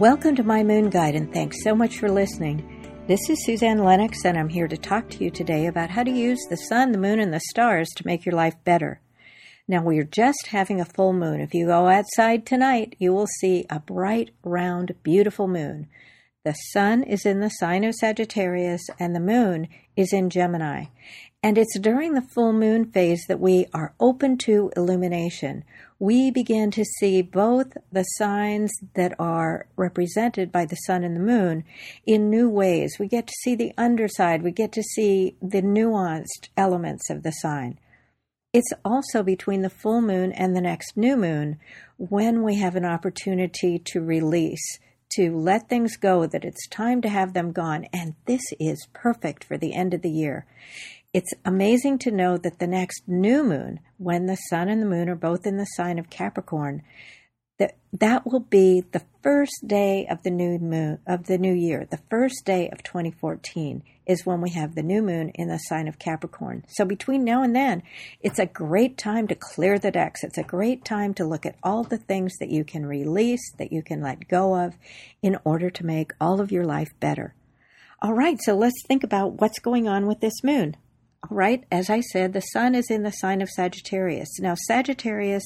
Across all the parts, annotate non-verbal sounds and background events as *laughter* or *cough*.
Welcome to my Moon Guide, and thanks so much for listening. This is Suzanne Lennox, and I'm here to talk to you today about how to use the sun, the moon, and the stars to make your life better. Now, we are just having a full moon. If you go outside tonight, you will see a bright, round, beautiful moon. The sun is in the sign of Sagittarius, and the moon is in Gemini. And it's during the full moon phase that we are open to illumination. We begin to see both the signs that are represented by the sun and the moon in new ways. We get to see the underside, we get to see the nuanced elements of the sign. It's also between the full moon and the next new moon when we have an opportunity to release, to let things go, that it's time to have them gone. And this is perfect for the end of the year. It's amazing to know that the next new moon, when the sun and the moon are both in the sign of Capricorn, that that will be the first day of the new moon of the new year. The first day of 2014 is when we have the new moon in the sign of Capricorn. So between now and then, it's a great time to clear the decks. It's a great time to look at all the things that you can release, that you can let go of in order to make all of your life better. All right, so let's think about what's going on with this moon. All right, as I said, the sun is in the sign of Sagittarius. Now, Sagittarius,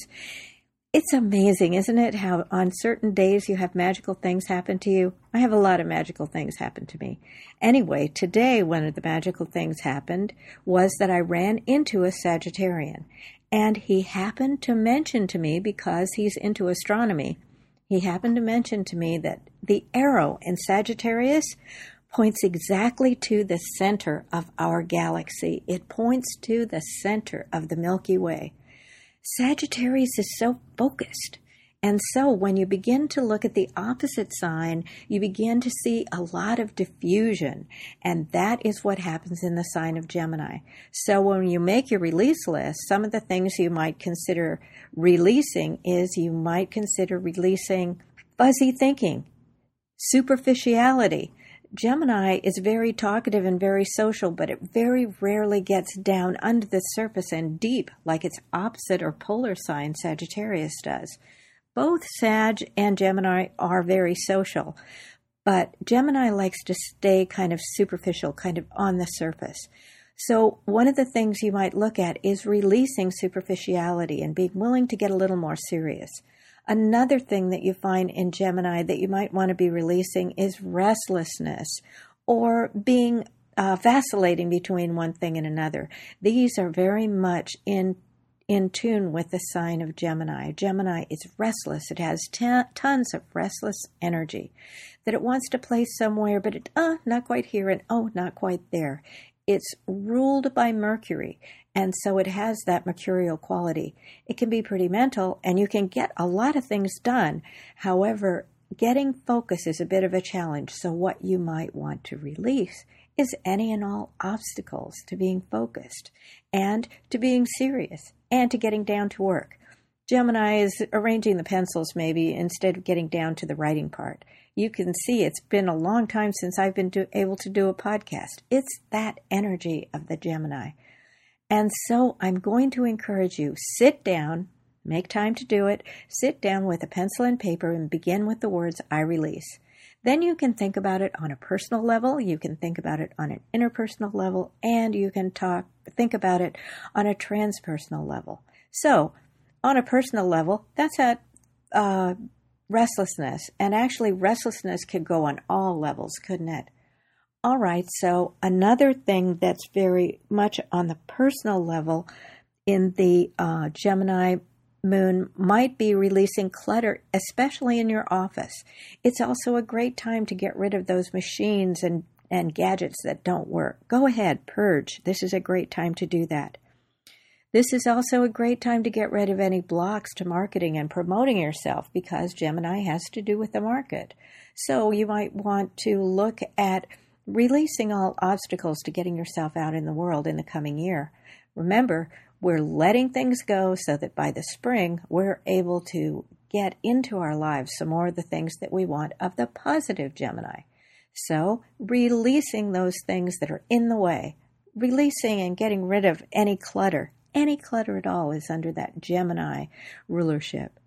it's amazing, isn't it? How on certain days you have magical things happen to you. I have a lot of magical things happen to me. Anyway, today, one of the magical things happened was that I ran into a Sagittarian. And he happened to mention to me, because he's into astronomy, he happened to mention to me that the arrow in Sagittarius points exactly to the center of our galaxy. It points to the center of the Milky Way. Sagittarius is so focused. And so when you begin to look at the opposite sign, you begin to see a lot of diffusion. And that is what happens in the sign of Gemini. So when you make your release list, some of the things you might consider releasing is you might consider releasing fuzzy thinking, superficiality, Gemini is very talkative and very social, but it very rarely gets down under the surface and deep like its opposite or polar sign Sagittarius does. Both Sag and Gemini are very social, but Gemini likes to stay kind of superficial, kind of on the surface. So, one of the things you might look at is releasing superficiality and being willing to get a little more serious. Another thing that you find in Gemini that you might want to be releasing is restlessness or being uh, vacillating between one thing and another. These are very much in in tune with the sign of Gemini. Gemini is restless. It has tons of restless energy that it wants to place somewhere, but it, uh, not quite here and oh, not quite there. It's ruled by Mercury, and so it has that mercurial quality. It can be pretty mental, and you can get a lot of things done. However, getting focus is a bit of a challenge. So, what you might want to release is any and all obstacles to being focused and to being serious and to getting down to work. Gemini is arranging the pencils maybe instead of getting down to the writing part you can see it's been a long time since I've been able to do a podcast. It's that energy of the Gemini. And so I'm going to encourage you sit down, make time to do it, sit down with a pencil and paper and begin with the words I release. Then you can think about it on a personal level, you can think about it on an interpersonal level, and you can talk think about it on a transpersonal level. So, on a personal level, that's at uh, restlessness. And actually, restlessness could go on all levels, couldn't it? All right, so another thing that's very much on the personal level in the uh, Gemini moon might be releasing clutter, especially in your office. It's also a great time to get rid of those machines and, and gadgets that don't work. Go ahead, purge. This is a great time to do that. This is also a great time to get rid of any blocks to marketing and promoting yourself because Gemini has to do with the market. So you might want to look at releasing all obstacles to getting yourself out in the world in the coming year. Remember, we're letting things go so that by the spring we're able to get into our lives some more of the things that we want of the positive Gemini. So, releasing those things that are in the way, releasing and getting rid of any clutter any clutter at all is under that Gemini rulership.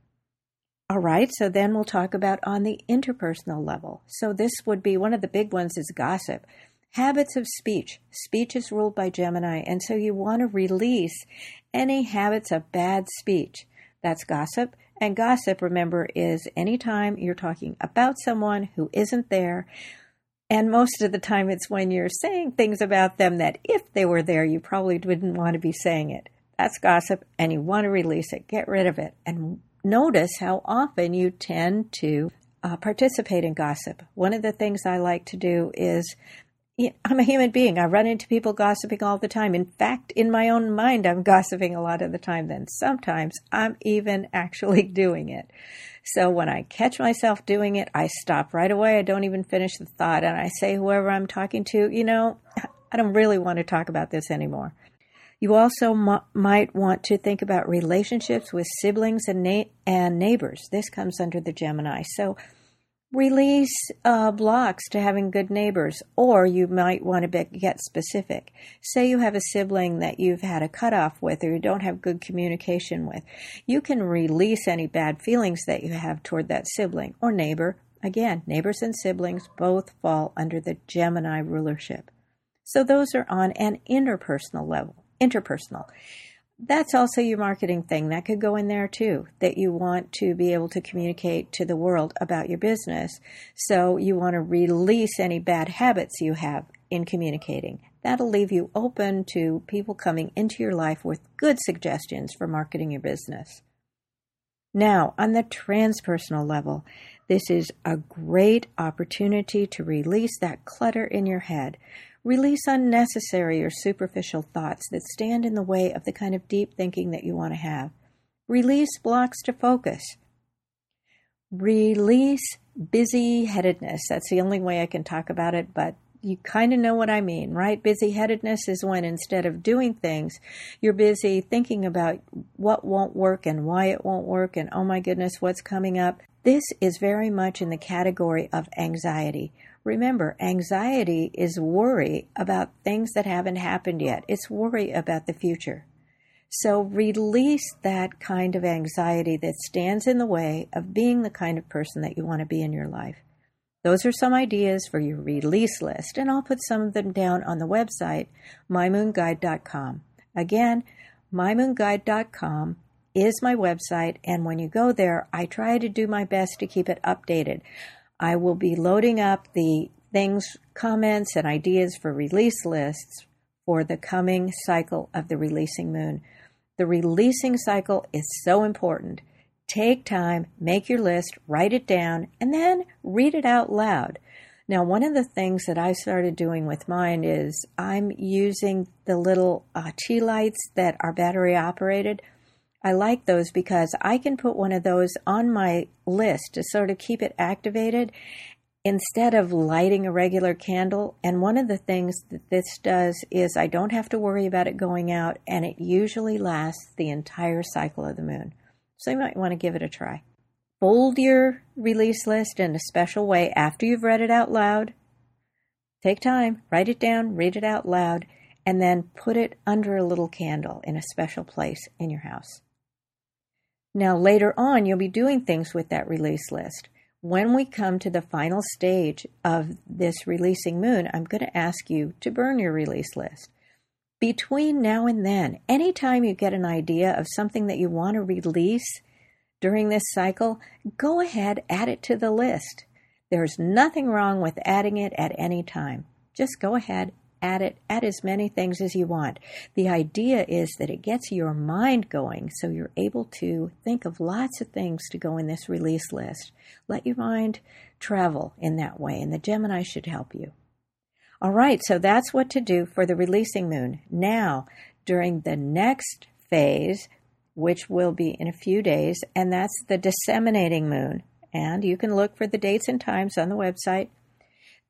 All right, so then we'll talk about on the interpersonal level. So this would be one of the big ones is gossip. Habits of speech. Speech is ruled by Gemini, and so you want to release any habits of bad speech. That's gossip. And gossip, remember, is anytime you're talking about someone who isn't there. And most of the time, it's when you're saying things about them that if they were there, you probably wouldn't want to be saying it. That's gossip, and you want to release it. Get rid of it. And notice how often you tend to uh, participate in gossip. One of the things I like to do is I'm a human being. I run into people gossiping all the time. In fact, in my own mind, I'm *laughs* gossiping a lot of the time. Then sometimes I'm even actually *laughs* doing it. So when I catch myself doing it, I stop right away. I don't even finish the thought. And I say, whoever I'm talking to, you know, I don't really want to talk about this anymore. You also m- might want to think about relationships with siblings and, na- and neighbors. This comes under the Gemini. So release uh, blocks to having good neighbors, or you might want to be, get specific. Say you have a sibling that you've had a cutoff with or you don't have good communication with. You can release any bad feelings that you have toward that sibling or neighbor. Again, neighbors and siblings both fall under the Gemini rulership. So those are on an interpersonal level, interpersonal that's also your marketing thing. That could go in there too, that you want to be able to communicate to the world about your business. So you want to release any bad habits you have in communicating. That'll leave you open to people coming into your life with good suggestions for marketing your business. Now, on the transpersonal level, this is a great opportunity to release that clutter in your head. Release unnecessary or superficial thoughts that stand in the way of the kind of deep thinking that you want to have. Release blocks to focus. Release busy headedness. That's the only way I can talk about it, but you kind of know what I mean, right? Busy headedness is when instead of doing things, you're busy thinking about what won't work and why it won't work and oh my goodness, what's coming up. This is very much in the category of anxiety. Remember, anxiety is worry about things that haven't happened yet. It's worry about the future. So release that kind of anxiety that stands in the way of being the kind of person that you want to be in your life. Those are some ideas for your release list, and I'll put some of them down on the website, mymoonguide.com. Again, mymoonguide.com is my website, and when you go there, I try to do my best to keep it updated. I will be loading up the things, comments, and ideas for release lists for the coming cycle of the releasing moon. The releasing cycle is so important. Take time, make your list, write it down, and then read it out loud. Now, one of the things that I started doing with mine is I'm using the little uh, tea lights that are battery operated. I like those because I can put one of those on my list to sort of keep it activated instead of lighting a regular candle. And one of the things that this does is I don't have to worry about it going out, and it usually lasts the entire cycle of the moon. So you might want to give it a try. Fold your release list in a special way after you've read it out loud. Take time, write it down, read it out loud, and then put it under a little candle in a special place in your house. Now, later on, you'll be doing things with that release list. When we come to the final stage of this releasing moon, I'm going to ask you to burn your release list. Between now and then, anytime you get an idea of something that you want to release during this cycle, go ahead, add it to the list. There's nothing wrong with adding it at any time. Just go ahead, add it, add as many things as you want. The idea is that it gets your mind going so you're able to think of lots of things to go in this release list. Let your mind travel in that way, and the Gemini should help you. All right, so that's what to do for the releasing moon. Now, during the next phase, which will be in a few days, and that's the disseminating moon. And you can look for the dates and times on the website.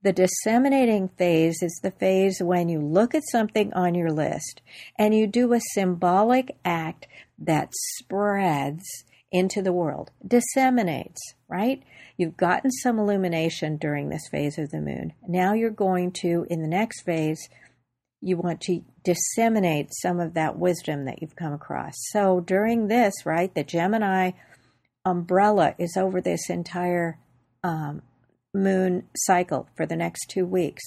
The disseminating phase is the phase when you look at something on your list and you do a symbolic act that spreads into the world, disseminates, right? You've gotten some illumination during this phase of the moon. Now you're going to, in the next phase, you want to disseminate some of that wisdom that you've come across. So during this, right, the Gemini umbrella is over this entire um, moon cycle for the next two weeks.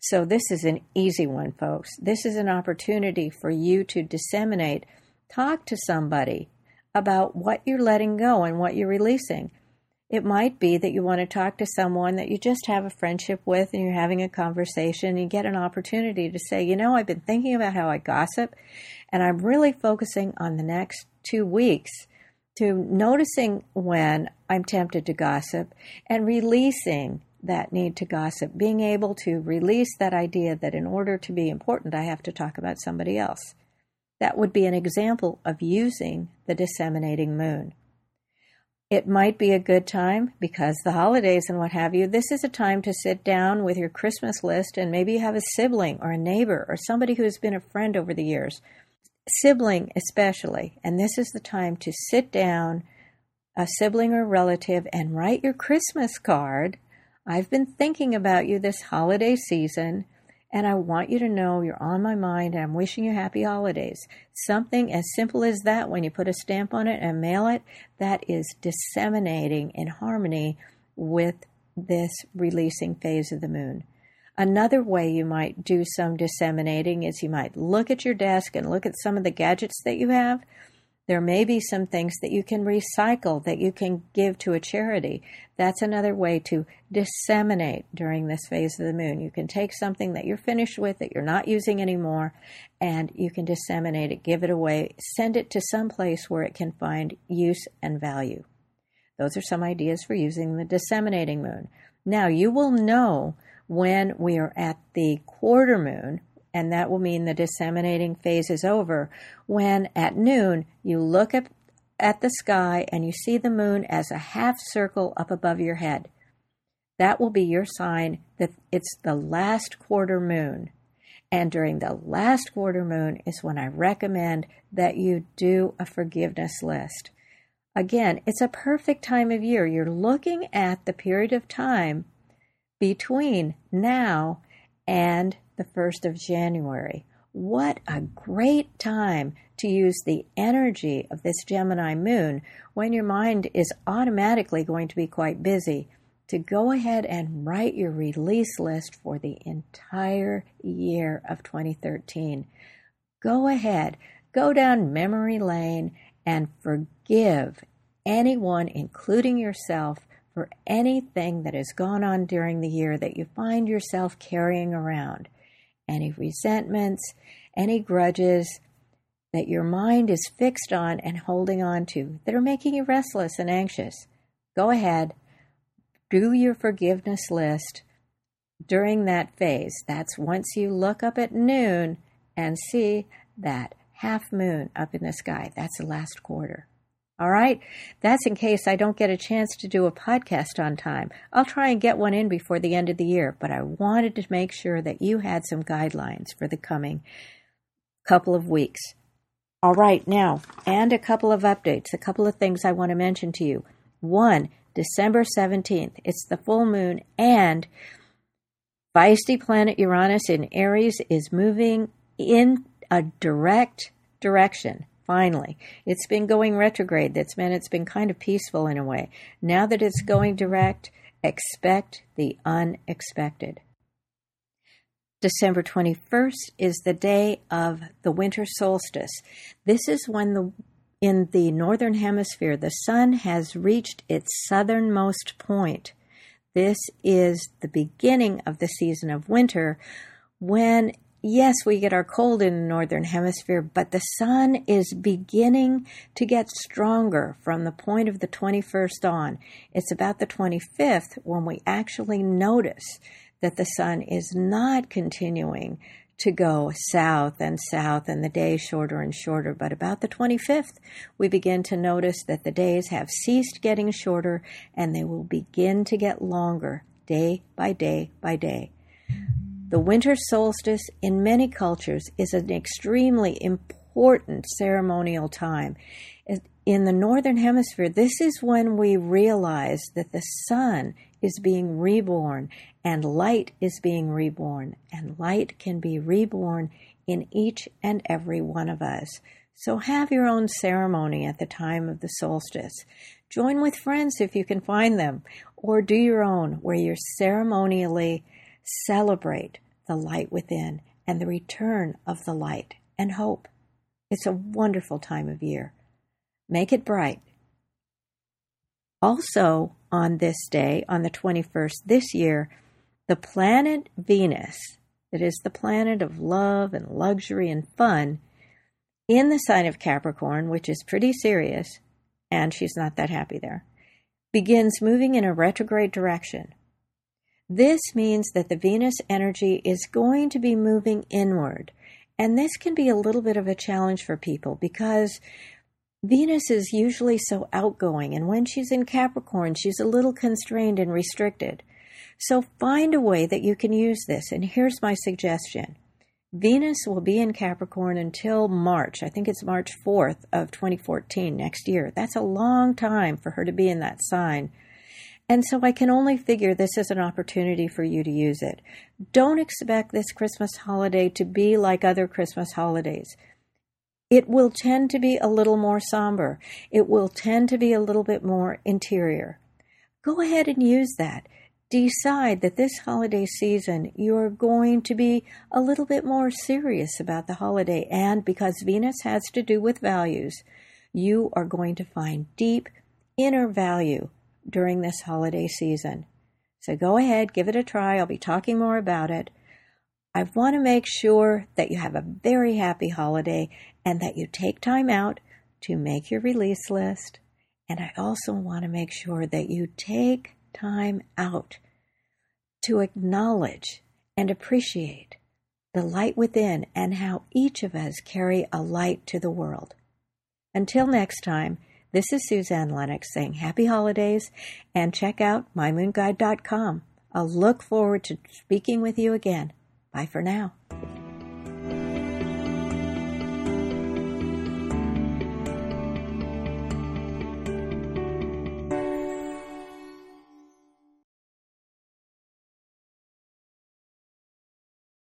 So, this is an easy one, folks. This is an opportunity for you to disseminate, talk to somebody about what you're letting go and what you're releasing. It might be that you want to talk to someone that you just have a friendship with and you're having a conversation. And you get an opportunity to say, you know, I've been thinking about how I gossip and I'm really focusing on the next two weeks to noticing when I'm tempted to gossip and releasing that need to gossip, being able to release that idea that in order to be important, I have to talk about somebody else. That would be an example of using the disseminating moon. It might be a good time because the holidays and what have you. This is a time to sit down with your Christmas list and maybe you have a sibling or a neighbor or somebody who has been a friend over the years. Sibling, especially. And this is the time to sit down, a sibling or relative, and write your Christmas card. I've been thinking about you this holiday season. And I want you to know you're on my mind and I'm wishing you happy holidays. Something as simple as that, when you put a stamp on it and mail it, that is disseminating in harmony with this releasing phase of the moon. Another way you might do some disseminating is you might look at your desk and look at some of the gadgets that you have there may be some things that you can recycle that you can give to a charity. That's another way to disseminate during this phase of the moon. You can take something that you're finished with, that you're not using anymore, and you can disseminate it, give it away, send it to some place where it can find use and value. Those are some ideas for using the disseminating moon. Now, you will know when we are at the quarter moon and that will mean the disseminating phase is over, when at noon you look up at the sky and you see the moon as a half circle up above your head. That will be your sign that it's the last quarter moon. And during the last quarter moon is when I recommend that you do a forgiveness list. Again, it's a perfect time of year. You're looking at the period of time between now and the 1st of January. What a great time to use the energy of this Gemini moon when your mind is automatically going to be quite busy to go ahead and write your release list for the entire year of 2013. Go ahead, go down memory lane and forgive anyone, including yourself, for anything that has gone on during the year that you find yourself carrying around. Any resentments, any grudges that your mind is fixed on and holding on to that are making you restless and anxious. Go ahead, do your forgiveness list during that phase. That's once you look up at noon and see that half moon up in the sky. That's the last quarter. All right. That's in case I don't get a chance to do a podcast on time. I'll try and get one in before the end of the year, but I wanted to make sure that you had some guidelines for the coming couple of weeks. All right. Now, and a couple of updates, a couple of things I want to mention to you. One, December 17th, it's the full moon, and feisty planet Uranus in Aries is moving in a direct direction finally. It's been going retrograde. That's meant it's been kind of peaceful in a way. Now that it's going direct, expect the unexpected. December 21st is the day of the winter solstice. This is when the in the northern hemisphere the sun has reached its southernmost point. This is the beginning of the season of winter when yes, we get our cold in the northern hemisphere, but the sun is beginning to get stronger from the point of the 21st on. It's about the 25th when we actually notice that the sun is not continuing to go south and south and the days shorter and shorter. But about the 25th, we begin to notice that the days have ceased getting shorter and they will begin to get longer day by day by day. The winter solstice in many cultures is an extremely important ceremonial time. In the Northern Hemisphere, this is when we realize that the sun is being reborn and light is being reborn, and light can be reborn in each and every one of us. So have your own ceremony at the time of the solstice. Join with friends if you can find them, or do your own where you're ceremonially celebrate the light within and the return of the light and hope. It's a wonderful time of year. Make it bright. Also, on this day, on the 21st this year, the planet Venus, that is the planet of love and luxury and fun, in the sign of Capricorn, which is pretty serious, and she's not that happy there, begins moving in a retrograde direction. This means that the Venus energy is going to be moving inward. And this can be a little bit of a challenge for people because Venus is usually so outgoing, and when she's in Capricorn, she's a little constrained and restricted. So find a way that you can use this. And here's my suggestion Venus will be in Capricorn until March. I think it's March 4th of 2014 next year. That's a long time for her to be in that sign. And so I can only figure this is an opportunity for you to use it. Don't expect this Christmas holiday to be like other Christmas holidays. It will tend to be a little more somber. It will tend to be a little bit more interior. Go ahead and use that decide that this holiday season you're going to be a little bit more serious about the holiday. And because Venus has to do with values, you are going to find deep inner value during this holiday season. So go ahead, give it a try. I'll be talking more about it. I want to make sure that you have a very happy holiday and that you take time out to make your release list. And I also want to make sure that you take time out to acknowledge and appreciate the light within and how each of us carry a light to the world. Until next time, this is Suzanne Lennox saying happy holidays and check out mymoonguide.com. I'll look forward to speaking with you again. Bye for now.